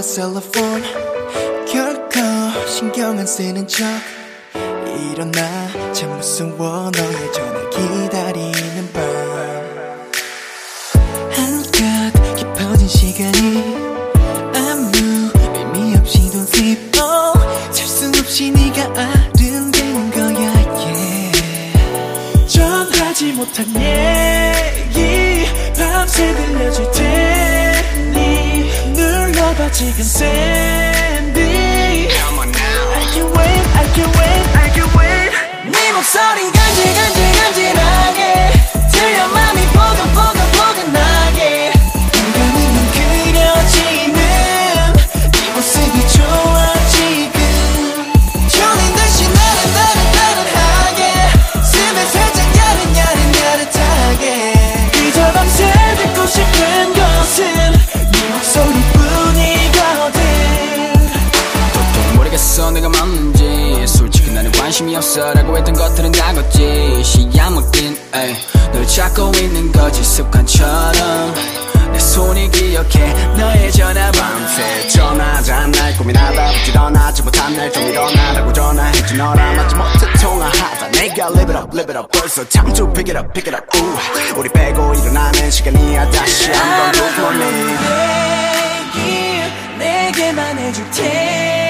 쳐다봐 셀러폰. 결코 신경 안 쓰는 척. 일어나. 참 무서워 너의 전화 기다리는 밤. 한껏 깊어진 시간이 아무 의미 없이 don't sleep oh 셀수 없이 네가 아른대는 거야 yeah. 전하지 못한 얘기 밤새 들려줄 눌러봐 지금 샌디 I can wait, I can wait, I can wait 네 목소리 간질 간질 간질하게 들려 맘 관심이 없어라고 했던 것들은 다 걷지. 시야 먹긴 에이 널 찾고 있는 거지 습관처럼. 내 손이 기억해 너의 전화 밤새. 전화하자 날 고민하다 부지런하지 못한 날좀 일어나라고 전화했지. 너랑 맞지 못해 통화하다. 내가 live it up live it up. 벌써 참조 pick it up pick it up. 우 우리 빼고 일어나는 시간이야 다시 한번 good morning 내게만 해줄 테니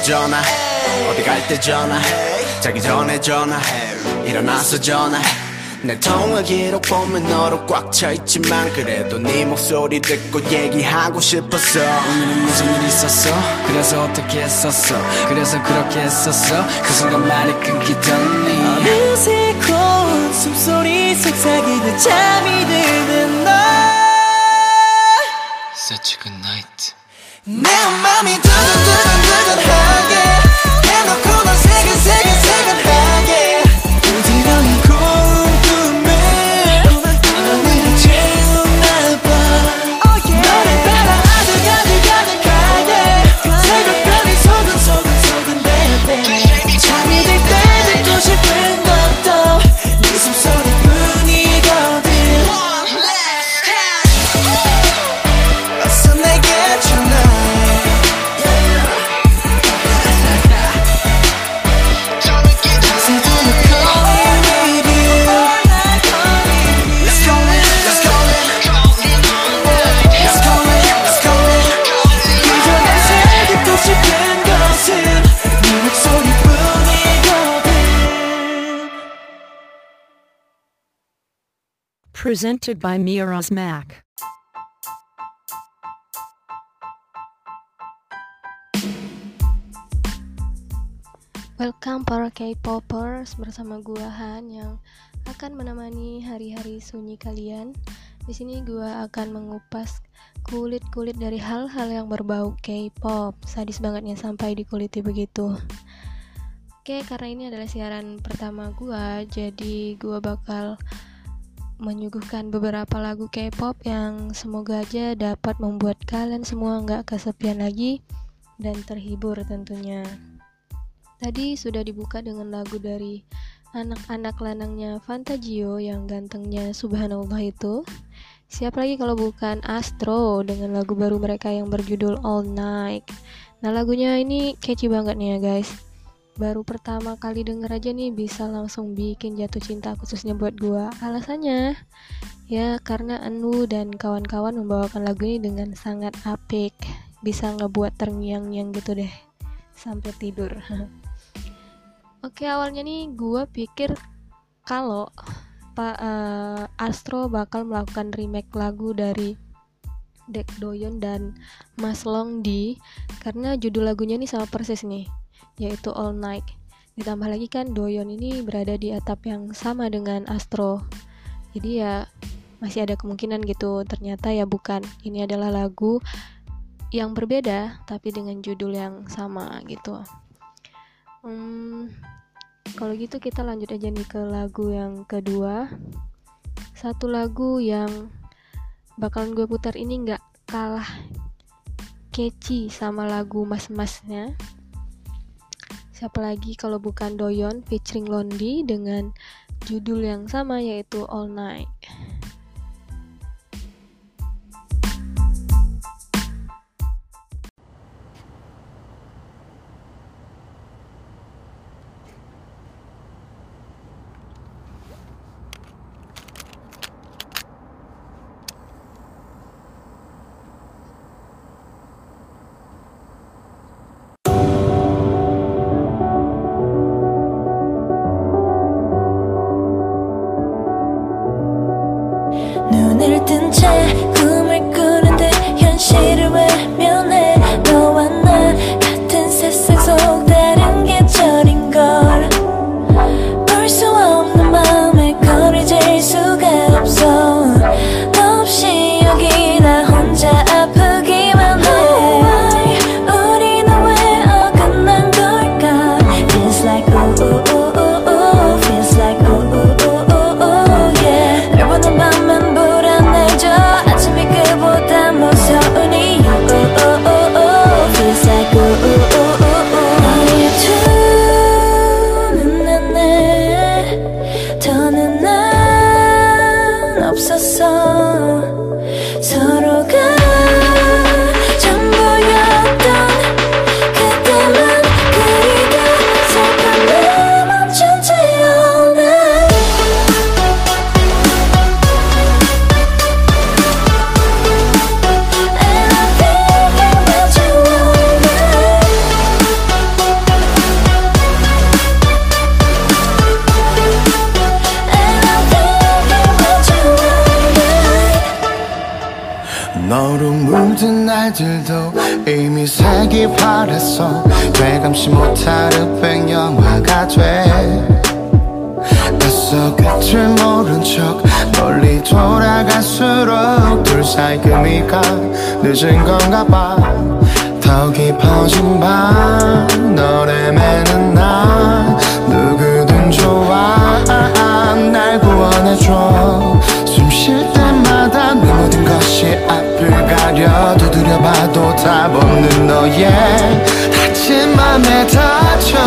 때 전화. 어디 갈 때 전화? 자기 전에 전화해 일어나서 전화해 내 통화 기록 보면 너로 꽉 차있지만 그래도 네 목소리 듣고 얘기하고 싶었어. 오늘은 무슨 일 있었어? 그래서 어떻게 했었어? 그래서 그렇게 했었어? 그 순간 말이 끊기더니. 어느새고 숨소리 속삭이듯 잠이 드는 너. Such a good night. 내 맘이 Presented by Miraz Mac. Welcome para K-popers bersama gua Han yang akan menemani hari-hari sunyi kalian. Di sini gua akan mengupas kulit-kulit dari hal-hal yang berbau K-pop. Sadis bangetnya sampai dikuliti begitu. Oke, karena ini adalah siaran pertama gua, jadi gua bakal menyuguhkan beberapa lagu K-pop yang semoga aja dapat membuat kalian semua nggak kesepian lagi dan terhibur tentunya. Tadi sudah dibuka dengan lagu dari anak-anak lanangnya Fantagio yang gantengnya subhanallah itu. Siapa lagi kalau bukan Astro dengan lagu baru mereka yang berjudul All Night. Nah lagunya ini catchy banget nih ya guys. Baru pertama kali denger aja nih bisa langsung bikin jatuh cinta khususnya buat gua. Alasannya ya karena Anu dan kawan-kawan membawakan lagu ini dengan sangat apik. Bisa ngebuat terngiang-ngiang gitu deh sampai tidur. Oke awalnya nih gue pikir kalau Pak eh, Astro bakal melakukan remake lagu dari Dek Doyon dan Mas Long di karena judul lagunya nih sama persis nih yaitu All Night. Ditambah lagi kan Doyon ini berada di atap yang sama dengan Astro. jadi ya masih ada kemungkinan gitu. Ternyata ya bukan. Ini adalah lagu yang berbeda tapi dengan judul yang sama gitu. Hmm, kalau gitu kita lanjut aja nih ke lagu yang kedua. Satu lagu yang bakalan gue putar ini nggak kalah catchy sama lagu mas-masnya siapa lagi kalau bukan Doyon featuring Londi dengan judul yang sama yaitu All Night 늦은 건가 봐더 깊어진 밤 너를 매는 나 누구든 좋아 날 구원해줘. 숨 쉴 때마다 내 모든 것이 앞을 가려 두드려봐도 답 없는 너의 다친 맘에 다쳐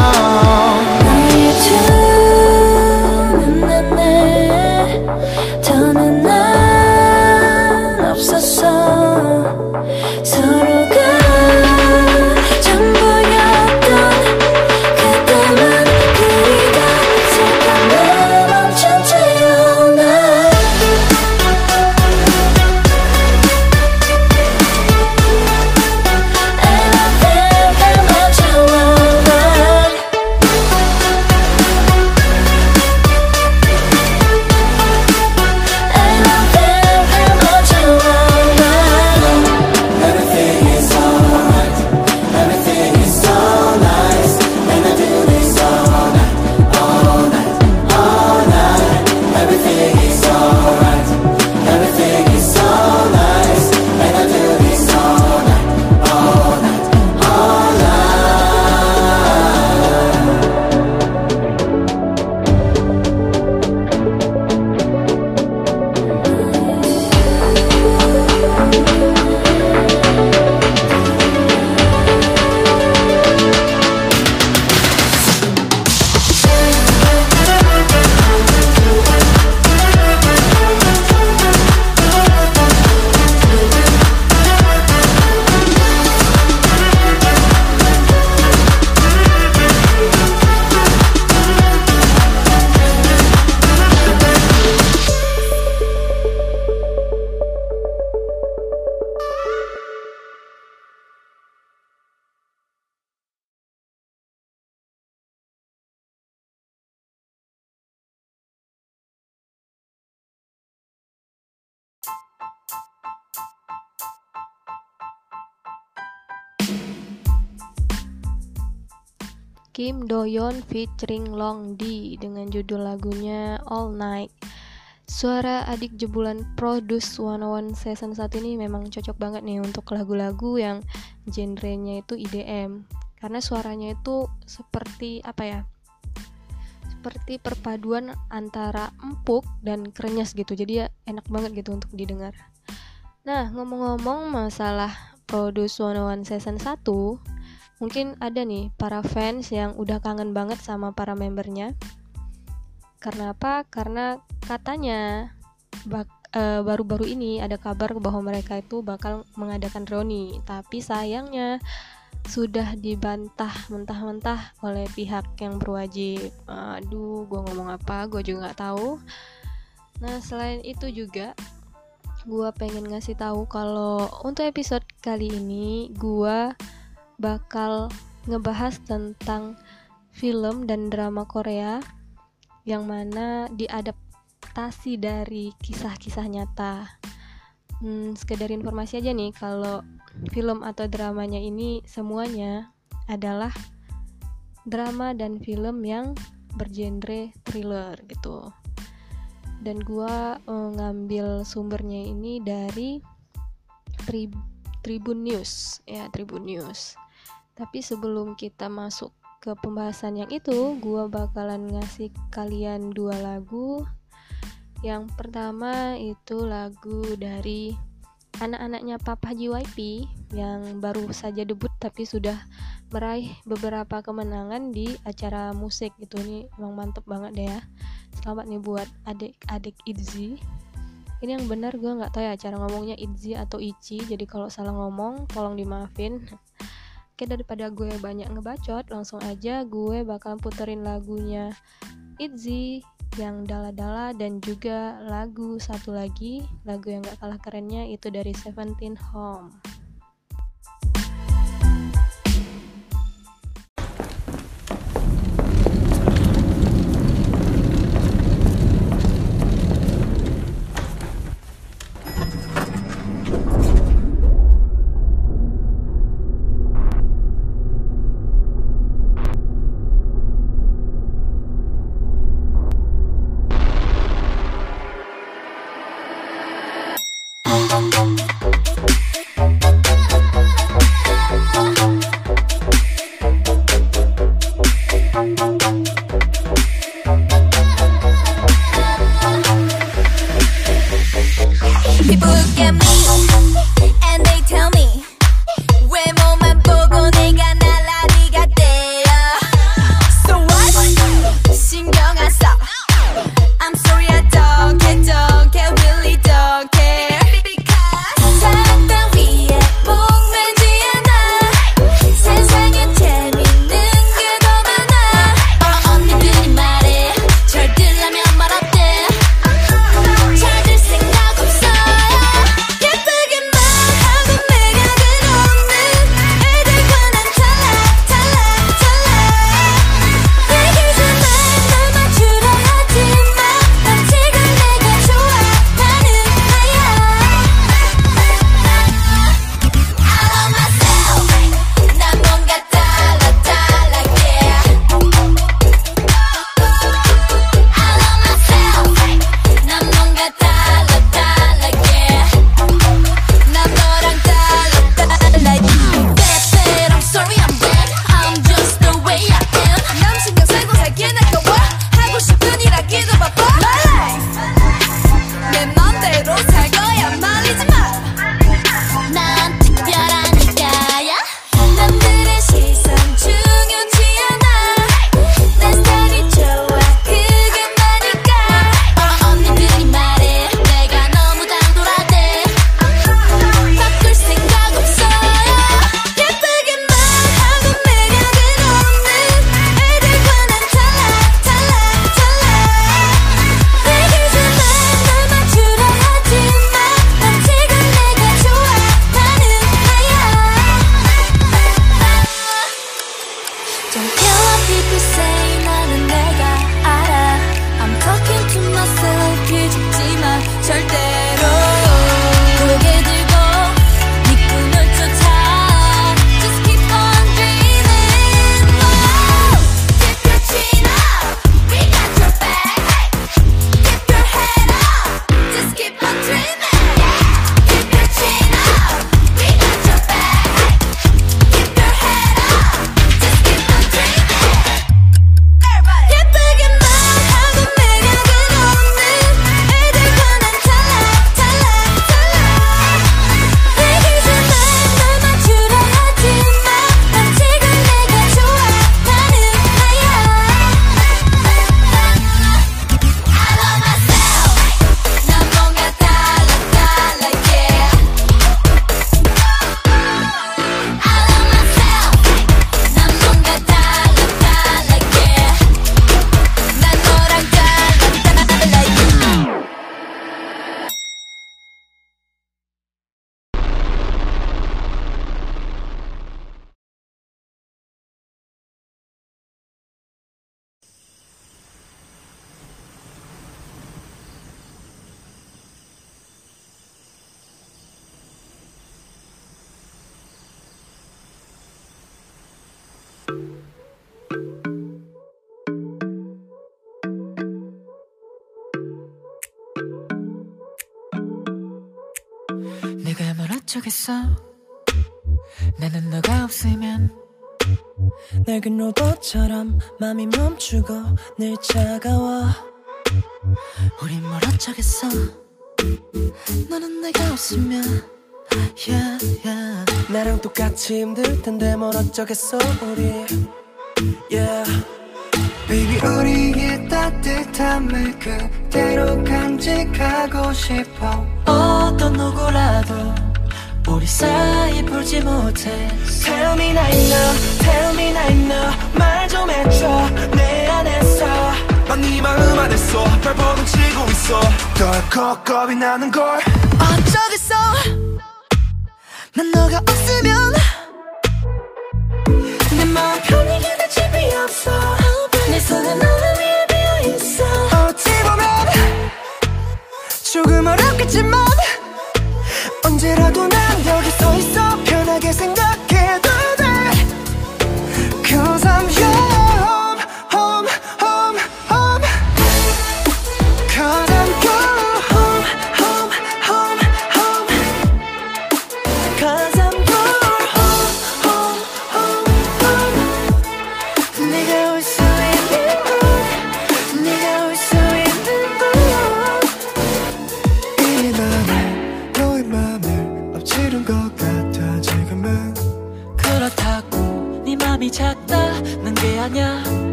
Kim Doyon featuring Long D dengan judul lagunya All Night. Suara adik jebulan Produce 101 Season 1 ini memang cocok banget nih untuk lagu-lagu yang genrenya itu IDM Karena suaranya itu seperti apa ya seperti perpaduan antara empuk dan krenyes gitu. Jadi ya enak banget gitu untuk didengar. Nah ngomong-ngomong masalah Produce 101 Season 1 mungkin ada nih para fans yang udah kangen banget sama para membernya karena apa? Karena katanya uh, baru-baru ini ada kabar bahwa mereka itu bakal mengadakan reuni, tapi sayangnya sudah dibantah mentah-mentah oleh pihak yang berwajib. Aduh, gue ngomong apa? Gue juga nggak tahu. Nah, selain itu juga gue pengen ngasih tahu kalau untuk episode kali ini gue bakal ngebahas tentang film dan drama Korea yang mana diadaptasi dari kisah-kisah nyata. Hmm, sekedar informasi aja nih kalau film atau dramanya ini semuanya adalah drama dan film yang bergenre thriller gitu. Dan gua uh, ngambil sumbernya ini dari tri Tribun News. Ya Tribun News tapi sebelum kita masuk ke pembahasan yang itu gua bakalan ngasih kalian dua lagu. Yang pertama itu lagu dari anak-anaknya Papa JYP yang baru saja debut tapi sudah meraih beberapa kemenangan di acara musik itu. Ini emang mantep banget deh ya. Selamat nih buat adik-adik ITZY. Ini yang benar gue nggak tahu ya cara ngomongnya ITZY atau ICI. Jadi kalau salah ngomong tolong dimaafin Oke daripada gue banyak ngebacot langsung aja gue bakal puterin lagunya ITZY yang dala-dala dan juga lagu satu lagi lagu yang gak kalah kerennya itu dari Seventeen Home 어쩌겠어? 나는 너가 없으면 낡은 로봇처럼 맘이 멈추고 늘 차가워. 우린 뭘 어쩌겠어? 너는 내가 없으면 yeah, yeah. 나랑 똑같이 힘들 텐데 뭘 어쩌겠어 우리. Yeah. Baby 우리의 따뜻함을 그대로 간직하고 싶어. 어떤 누구라도 우리 사이 풀지 못해. Tell me now now Tell me now now. 말 좀 해줘 내 안에서. 난네 마음 안에서 발 버둥 치고 있어. 덜컥 겁이 나는 걸. 어쩌겠어? 난 너가 없으면 내 마음 편히 기댈 집이 없어. 내 손은 너를 위해 비어있어. 어찌 보면 조금 어렵겠지만 언제라도 난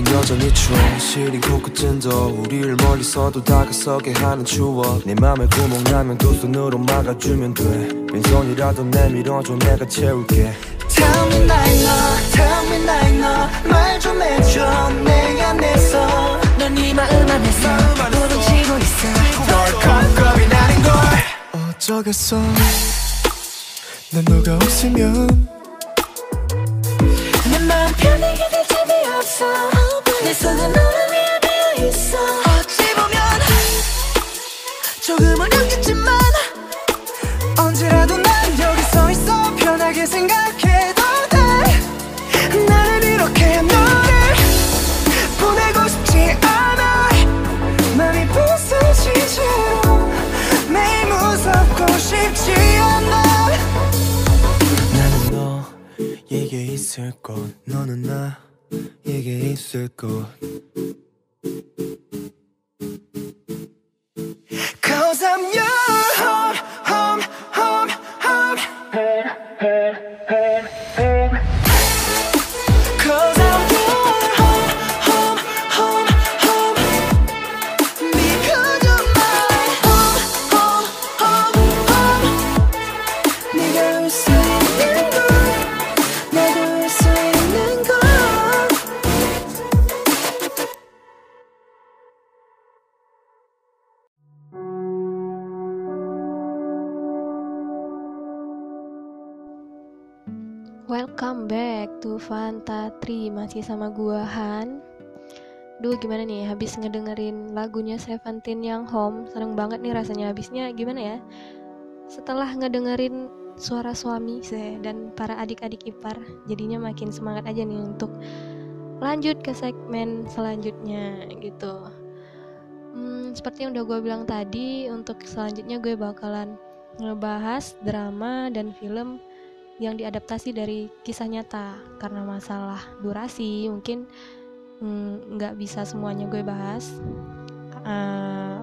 밖은 여전히 추워 시린 코끝진도 우리를 멀리서도 다가서게 하는 추억. 내 맘에 구멍 나면 두 손으로 막아주면 돼. 빈손이라도 내밀어줘 내가 채울게. Tell me 나의 너 Tell me 나의 너말 좀 해줘 내 안에서. 넌 네 마음 안에서 부름 치고 있어. 덜컥 겁이 나는 걸. 어쩌겠어? 난 너가 없으면 어찌 보면 조금 어렵겠지만 Cause I'm young. 3 Masih sama gua Han. Duh gimana nih habis ngedengerin lagunya Seventeen yang Home Seneng banget nih rasanya. Habisnya gimana ya? Setelah ngedengerin suara suami saya dan para adik-adik ipar Jadinya makin semangat aja nih untuk lanjut ke segmen selanjutnya gitu. Hmm, seperti yang udah gue bilang tadi, untuk selanjutnya gue bakalan ngebahas drama dan film yang diadaptasi dari kisah nyata. Karena masalah durasi mungkin mm, nggak bisa semuanya gue bahas Eh,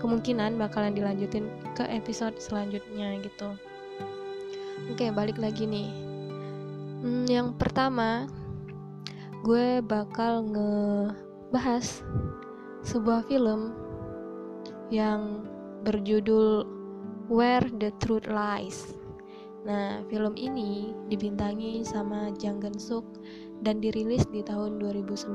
kemungkinan bakalan dilanjutin ke episode selanjutnya gitu. Oke balik lagi nih. Hmm, yang pertama gue bakal ngebahas sebuah film yang berjudul Where the Truth Lies Nah, film ini dibintangi sama Jang Geun Suk dan dirilis di tahun 2009.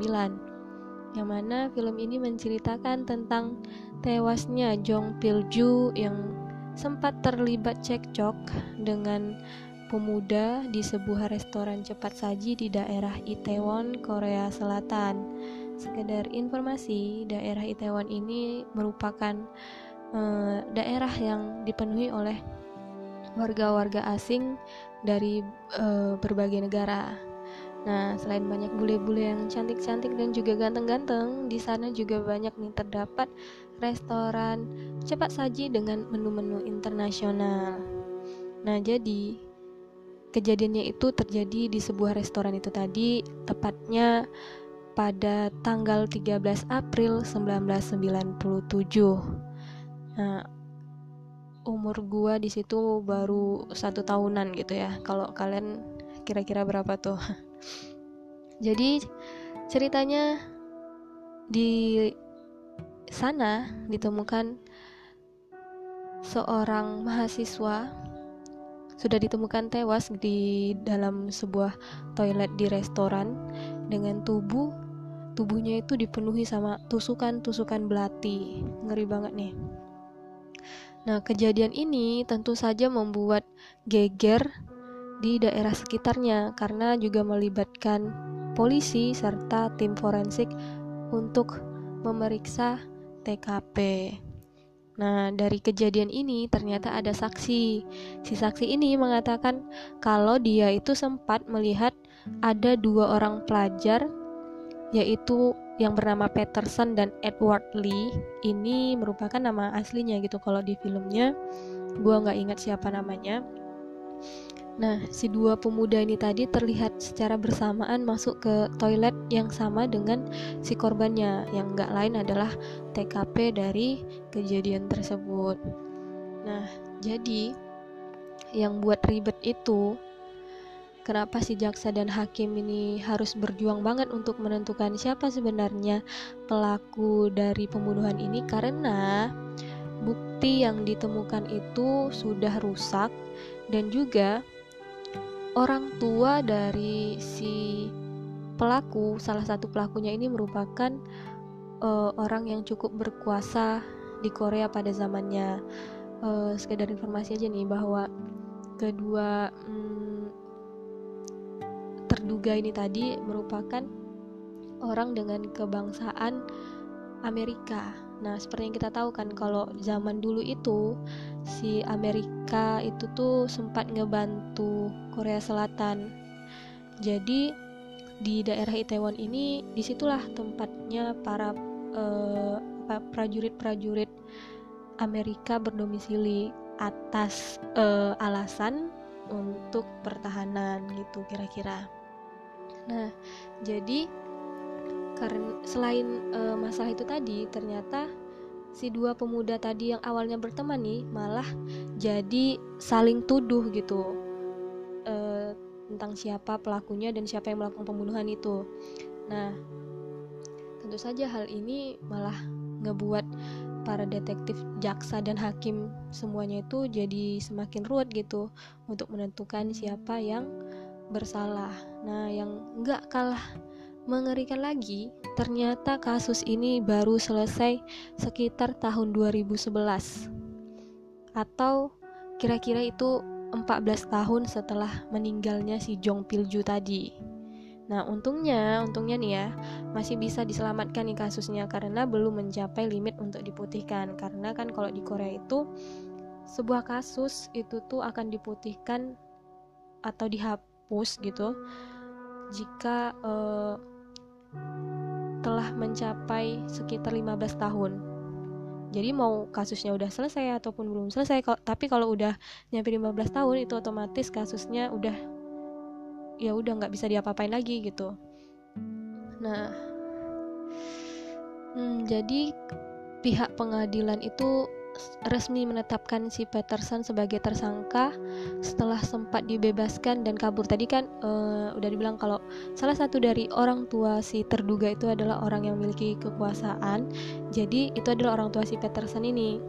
Yang mana film ini menceritakan tentang tewasnya Jong Pil Ju yang sempat terlibat cekcok dengan pemuda di sebuah restoran cepat saji di daerah Itaewon, Korea Selatan. Sekedar informasi, daerah Itaewon ini merupakan eh, daerah yang dipenuhi oleh warga-warga asing dari eh, berbagai negara. Nah, selain banyak bule-bule yang cantik-cantik dan juga ganteng-ganteng, di sana juga banyak nih terdapat restoran cepat saji dengan menu-menu internasional. Nah, jadi kejadiannya itu terjadi di sebuah restoran itu tadi, tepatnya pada tanggal 13 April 1997. Nah, umur gua di situ baru satu tahunan gitu ya. Kalau kalian kira-kira berapa tuh? Jadi ceritanya di sana ditemukan seorang mahasiswa sudah ditemukan tewas di dalam sebuah toilet di restoran dengan tubuh tubuhnya itu dipenuhi sama tusukan-tusukan belati. Ngeri banget nih. Nah, kejadian ini tentu saja membuat geger di daerah sekitarnya karena juga melibatkan polisi serta tim forensik untuk memeriksa TKP. Nah, dari kejadian ini ternyata ada saksi. Si saksi ini mengatakan kalau dia itu sempat melihat ada dua orang pelajar yaitu yang bernama Peterson dan Edward Lee ini merupakan nama aslinya gitu kalau di filmnya. Gua nggak ingat siapa namanya. Nah si dua pemuda ini tadi terlihat secara bersamaan masuk ke toilet yang sama dengan si korbannya. Yang nggak lain adalah TKP dari kejadian tersebut. Nah jadi yang buat ribet itu kenapa si jaksa dan hakim ini harus berjuang banget untuk menentukan siapa sebenarnya pelaku dari pembunuhan ini? Karena bukti yang ditemukan itu sudah rusak dan juga orang tua dari si pelaku salah satu pelakunya ini merupakan uh, orang yang cukup berkuasa di Korea pada zamannya. Uh, sekedar informasi aja nih bahwa kedua hmm, terduga ini tadi merupakan orang dengan kebangsaan Amerika. Nah, seperti yang kita tahu kan kalau zaman dulu itu si Amerika itu tuh sempat ngebantu Korea Selatan. Jadi di daerah Itaewon ini di situlah tempatnya para uh, prajurit-prajurit Amerika berdomisili atas uh, alasan untuk pertahanan gitu kira-kira. Nah, jadi karena selain e, masalah itu tadi, ternyata si dua pemuda tadi yang awalnya berteman nih malah jadi saling tuduh gitu e, tentang siapa pelakunya dan siapa yang melakukan pembunuhan itu. Nah, tentu saja hal ini malah ngebuat para detektif, jaksa dan hakim semuanya itu jadi semakin ruwet gitu untuk menentukan siapa yang bersalah. Nah, yang nggak kalah mengerikan lagi, ternyata kasus ini baru selesai sekitar tahun 2011. Atau kira-kira itu 14 tahun setelah meninggalnya si Jong Pilju tadi. Nah, untungnya, untungnya nih ya, masih bisa diselamatkan nih kasusnya karena belum mencapai limit untuk diputihkan. Karena kan kalau di Korea itu sebuah kasus itu tuh akan diputihkan atau dihapus hapus gitu jika uh, telah mencapai sekitar 15 tahun. Jadi mau kasusnya udah selesai ataupun belum selesai, tapi kalau udah nyampe 15 tahun itu otomatis kasusnya udah ya udah nggak bisa diapa-apain lagi gitu. Nah, hmm, jadi pihak pengadilan itu resmi menetapkan si Peterson sebagai tersangka setelah sempat dibebaskan dan kabur. Tadi kan uh, udah dibilang kalau salah satu dari orang tua si terduga itu adalah orang yang memiliki kekuasaan. Jadi itu adalah orang tua si Peterson ini.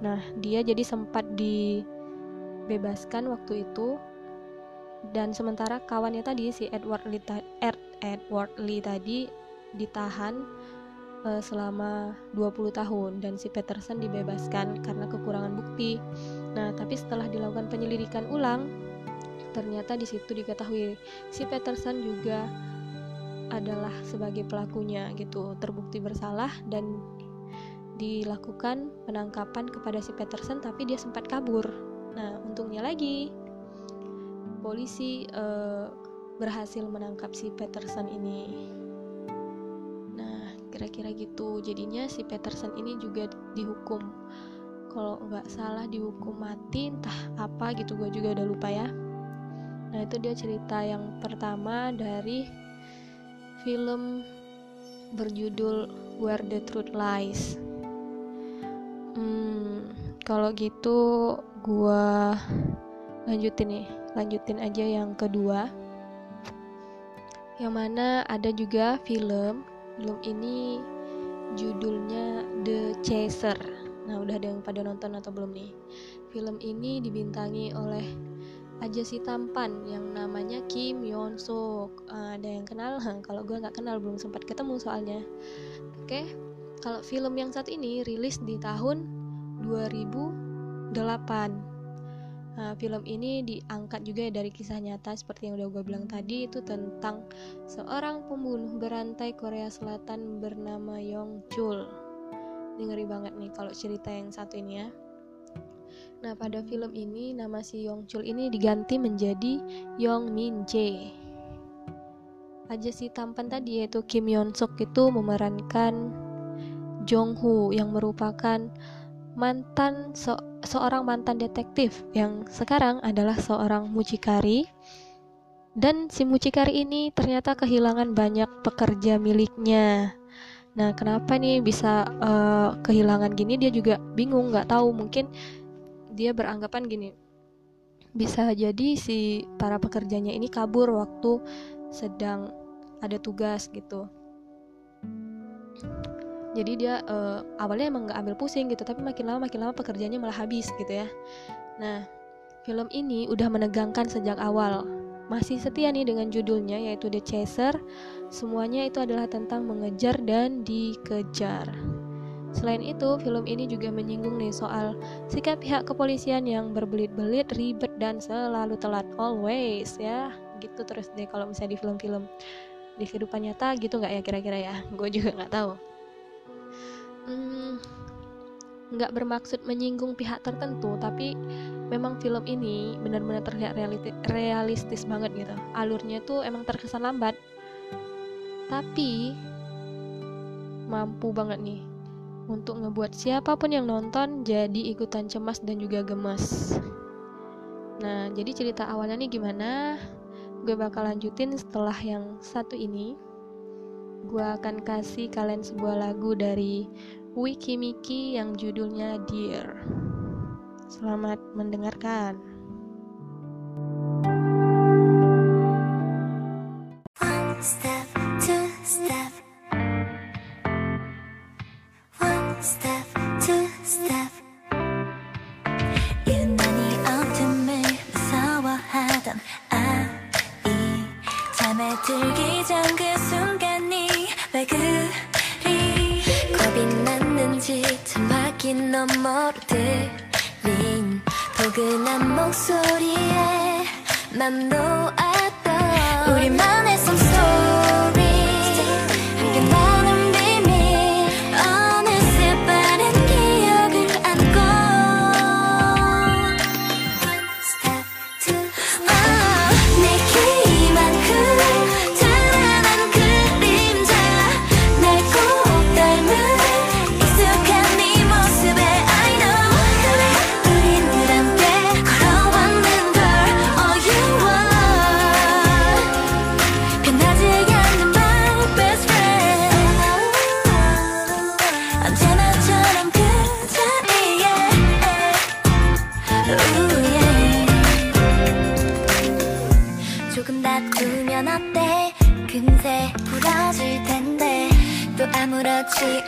Nah, dia jadi sempat dibebaskan waktu itu dan sementara kawannya tadi si Edward Lee, Edward Lee tadi ditahan uh, selama 20 tahun dan si Peterson dibebaskan karena kekurangan bukti. Nah, tapi setelah dilakukan penyelidikan ulang, ternyata di situ diketahui si Peterson juga adalah sebagai pelakunya gitu, terbukti bersalah dan dilakukan penangkapan kepada si Peterson tapi dia sempat kabur. Nah, untungnya lagi polisi uh, berhasil menangkap si Peterson ini kira-kira gitu. Jadinya si Peterson ini juga dihukum. Kalau nggak salah dihukum mati entah apa gitu gue juga udah lupa ya. Nah itu dia cerita yang pertama dari film berjudul Where the Truth Lies. Hmm, kalau gitu gue lanjutin nih lanjutin aja yang kedua. Yang mana ada juga film film ini judulnya The Chaser. Nah udah ada yang pada nonton atau belum nih? Film ini dibintangi oleh aja si tampan yang namanya Kim Yeon Suk. Uh, ada yang kenal? Kalau gue nggak kenal belum sempat ketemu soalnya. Oke okay. kalau film yang saat ini rilis di tahun 2008 Nah, film ini diangkat juga dari kisah nyata seperti yang udah gue bilang tadi itu tentang seorang pembunuh berantai Korea Selatan bernama Yong Chul. Ini ngeri banget nih kalau cerita yang satu ini ya. Nah, pada film ini nama si Yong Chul ini diganti menjadi Yong Min Jae. Aja si tampan tadi yaitu Kim Yeon Suk itu memerankan Jong Hu yang merupakan mantan so seorang mantan detektif yang sekarang adalah seorang mucikari dan si mucikari ini ternyata kehilangan banyak pekerja miliknya. Nah, kenapa nih bisa uh, kehilangan gini? Dia juga bingung, nggak tahu. Mungkin dia beranggapan gini, bisa jadi si para pekerjanya ini kabur waktu sedang ada tugas gitu jadi dia uh, awalnya emang nggak ambil pusing gitu tapi makin lama makin lama pekerjaannya malah habis gitu ya nah film ini udah menegangkan sejak awal masih setia nih dengan judulnya yaitu The Chaser semuanya itu adalah tentang mengejar dan dikejar Selain itu, film ini juga menyinggung nih soal sikap pihak kepolisian yang berbelit-belit, ribet, dan selalu telat. Always, ya. Gitu terus deh kalau misalnya di film-film. Di kehidupan nyata gitu nggak ya kira-kira ya? Gue juga nggak tahu hmm, nggak bermaksud menyinggung pihak tertentu tapi memang film ini benar-benar terlihat realistis banget gitu. Alurnya tuh emang terkesan lambat tapi mampu banget nih untuk ngebuat siapa pun yang nonton jadi ikutan cemas dan juga gemes nah jadi cerita awalnya nih gimana? Gue bakal lanjutin setelah yang satu ini gue akan kasih kalian sebuah lagu dari Wiki Miki yang judulnya Dear. Selamat mendengarkan. One step, two step. One step, two step. 유난히 어둠을 무서워하던 아이 잠에 들기 전 그 포근한 목소리에 맘 놓았던 우리만의 아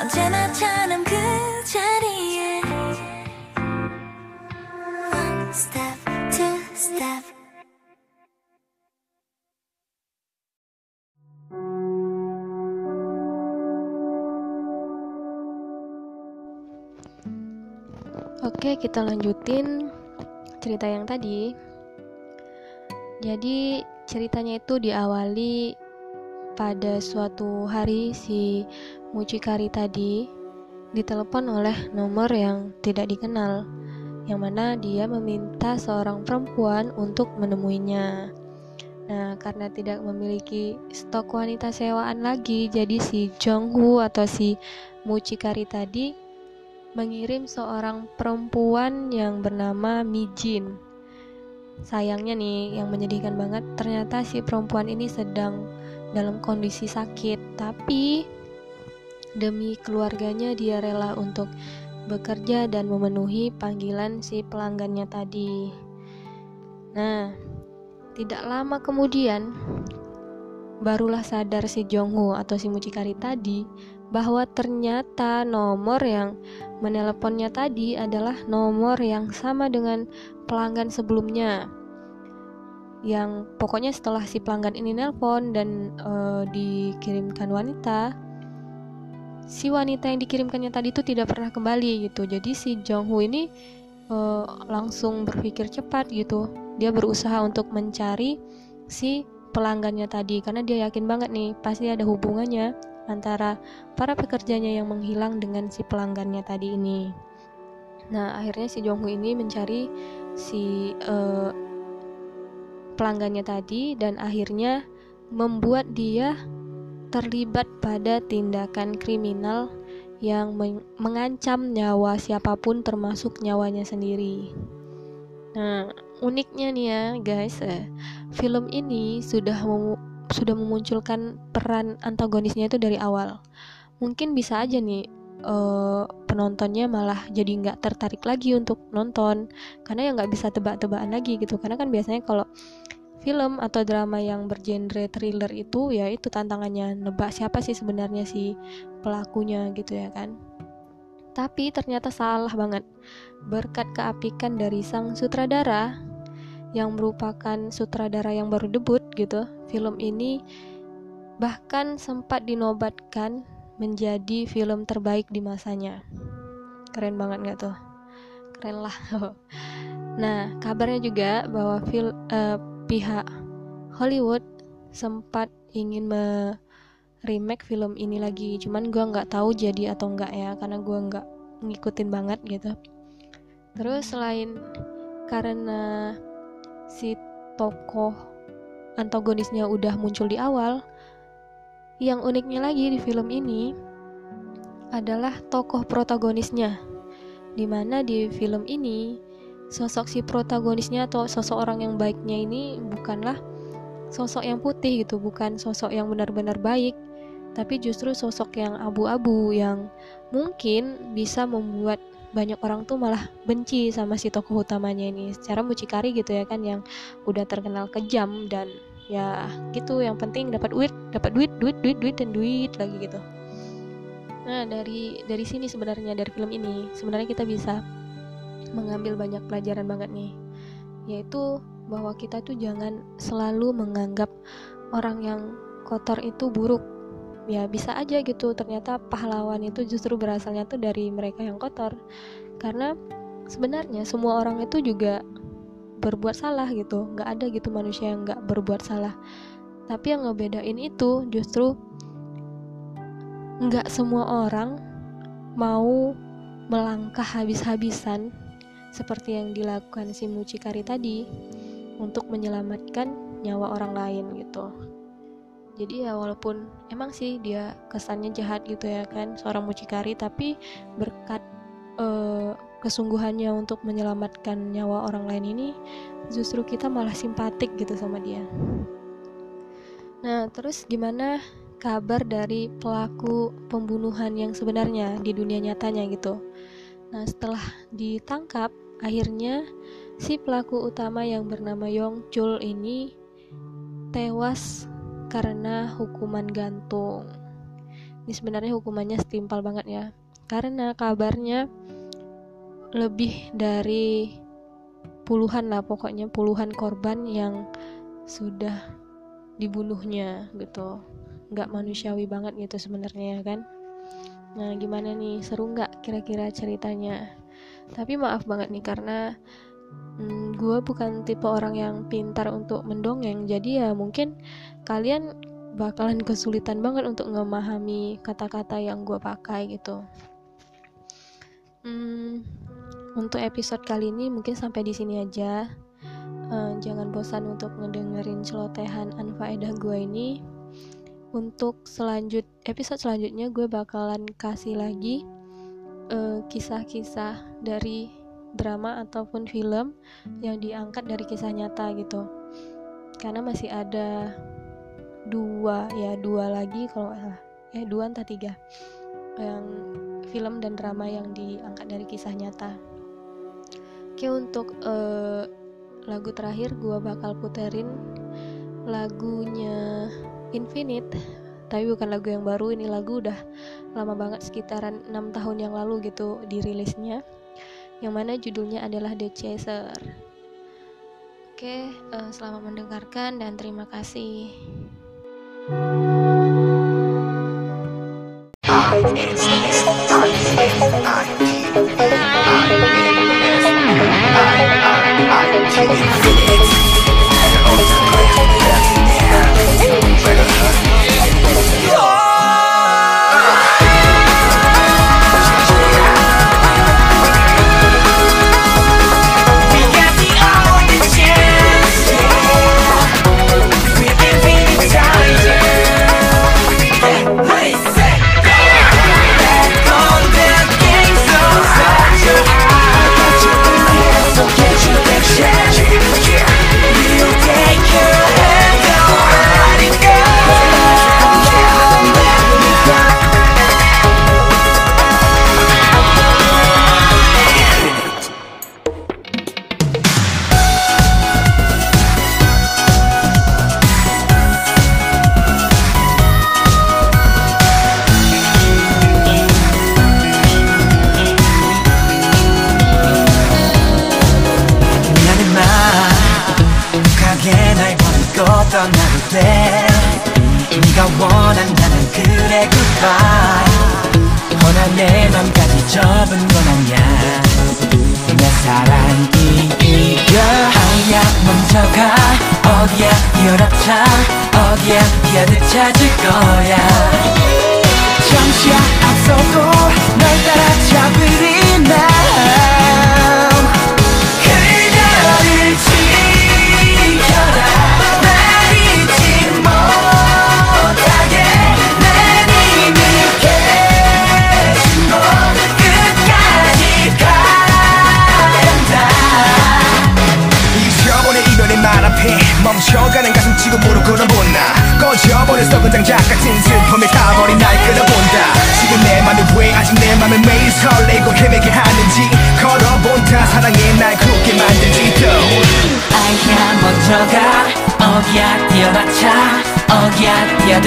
언제나처럼 그 자리에 One step, two step Oke, kita lanjutin cerita yang tadi. Jadi, ceritanya itu diawali pada suatu hari si mucikari tadi ditelepon oleh nomor yang tidak dikenal, yang mana dia meminta seorang perempuan untuk menemuinya. Nah, karena tidak memiliki stok wanita sewaan lagi, jadi si Jonghu atau si mucikari tadi mengirim seorang perempuan yang bernama Mijin. Sayangnya nih, yang menyedihkan banget, ternyata si perempuan ini sedang dalam kondisi sakit, tapi demi keluarganya dia rela untuk bekerja dan memenuhi panggilan si pelanggannya tadi. Nah, tidak lama kemudian barulah sadar si Jongho atau si mucikari tadi bahwa ternyata nomor yang meneleponnya tadi adalah nomor yang sama dengan pelanggan sebelumnya. Yang pokoknya setelah si pelanggan ini nelpon dan eh, dikirimkan wanita, si wanita yang dikirimkannya tadi itu tidak pernah kembali gitu. Jadi si Jonghu ini eh, langsung berpikir cepat gitu. Dia berusaha untuk mencari si pelanggannya tadi karena dia yakin banget nih pasti ada hubungannya antara para pekerjanya yang menghilang dengan si pelanggannya tadi ini. Nah, akhirnya si Jonghu ini mencari si eh, pelanggannya tadi dan akhirnya membuat dia terlibat pada tindakan kriminal yang men- mengancam nyawa siapa pun termasuk nyawanya sendiri. Nah, uniknya nih ya, guys, eh, film ini sudah memu- sudah memunculkan peran antagonisnya itu dari awal. Mungkin bisa aja nih eh, penontonnya malah jadi nggak tertarik lagi untuk nonton karena ya nggak bisa tebak-tebakan lagi gitu. Karena kan biasanya kalau film atau drama yang bergenre thriller itu ya itu tantangannya nebak siapa sih sebenarnya si pelakunya gitu ya kan. Tapi ternyata salah banget. Berkat keapikan dari sang sutradara yang merupakan sutradara yang baru debut gitu, film ini bahkan sempat dinobatkan menjadi film terbaik di masanya. Keren banget nggak tuh? Keren lah. nah, kabarnya juga bahwa fil eh, pihak Hollywood sempat ingin me remake film ini lagi. Cuman gua nggak tahu jadi atau enggak ya karena gua nggak ngikutin banget gitu. Terus selain karena si tokoh antagonisnya udah muncul di awal yang uniknya lagi di film ini adalah tokoh protagonisnya. Di mana di film ini sosok si protagonisnya atau sosok orang yang baiknya ini bukanlah sosok yang putih gitu bukan sosok yang benar-benar baik tapi justru sosok yang abu-abu yang mungkin bisa membuat banyak orang tuh malah benci sama si tokoh utamanya ini secara mucikari gitu ya kan yang udah terkenal kejam dan ya gitu yang penting dapat duit dapat duit duit duit duit dan duit lagi gitu. Nah dari dari sini sebenarnya dari film ini sebenarnya kita bisa mengambil banyak pelajaran banget nih. Yaitu bahwa kita tuh jangan selalu menganggap orang yang kotor itu buruk. Ya bisa aja gitu. Ternyata pahlawan itu justru berasalnya tuh dari mereka yang kotor. Karena sebenarnya semua orang itu juga berbuat salah gitu. Nggak ada gitu manusia yang nggak berbuat salah. Tapi yang ngebedain itu justru nggak semua orang mau melangkah habis-habisan seperti yang dilakukan si mucikari tadi untuk menyelamatkan nyawa orang lain gitu. Jadi ya walaupun emang sih dia kesannya jahat gitu ya kan seorang mucikari tapi berkat eh, kesungguhannya untuk menyelamatkan nyawa orang lain ini justru kita malah simpatik gitu sama dia. Nah terus gimana kabar dari pelaku pembunuhan yang sebenarnya di dunia nyatanya gitu nah setelah ditangkap akhirnya si pelaku utama yang bernama Yong Chul ini tewas karena hukuman gantung. ini sebenarnya hukumannya setimpal banget ya karena kabarnya lebih dari puluhan lah pokoknya puluhan korban yang sudah dibunuhnya gitu nggak manusiawi banget gitu sebenarnya ya kan nah gimana nih seru nggak kira-kira ceritanya tapi maaf banget nih karena hmm, gue bukan tipe orang yang pintar untuk mendongeng jadi ya mungkin kalian bakalan kesulitan banget untuk memahami kata-kata yang gue pakai gitu hmm, untuk episode kali ini mungkin sampai di sini aja. Uh, jangan bosan untuk ngedengerin celotehan anfaedah gue ini. Untuk selanjut episode selanjutnya gue bakalan kasih lagi kisah kisah-kisah dari drama ataupun film yang diangkat dari kisah nyata gitu. Karena masih ada dua ya dua lagi kalau salah eh dua entah tiga yang film dan drama yang diangkat dari kisah nyata. Oke untuk uh, lagu terakhir gue bakal puterin lagunya Infinite tapi bukan lagu yang baru. Ini lagu udah lama banget sekitaran 6 tahun yang lalu gitu dirilisnya. Yang mana judulnya adalah The Chaser. Oke uh, selamat mendengarkan dan terima kasih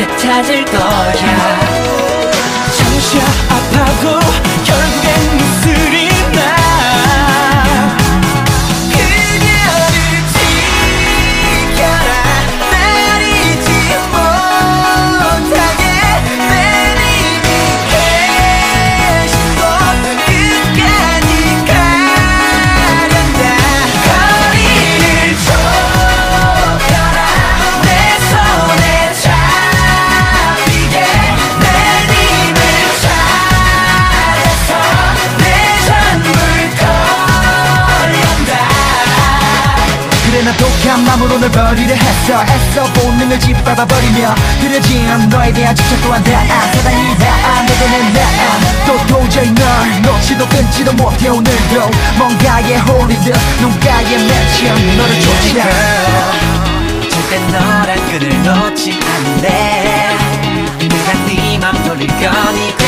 듯 찾을 거야. 잠시 아파도 했어 애써 본능을 짓밟아버리며 그려진 너에 대한 집착 또한 다안 사랑이 다안 내도 내나또 도저히 널 놓지도 끊지도 못해 오늘도 뭔가에 홀리듯 눈가에 맺힌 너를 쫓아 절대 너란 끈을 놓지 않는데 내가 네맘 돌릴 건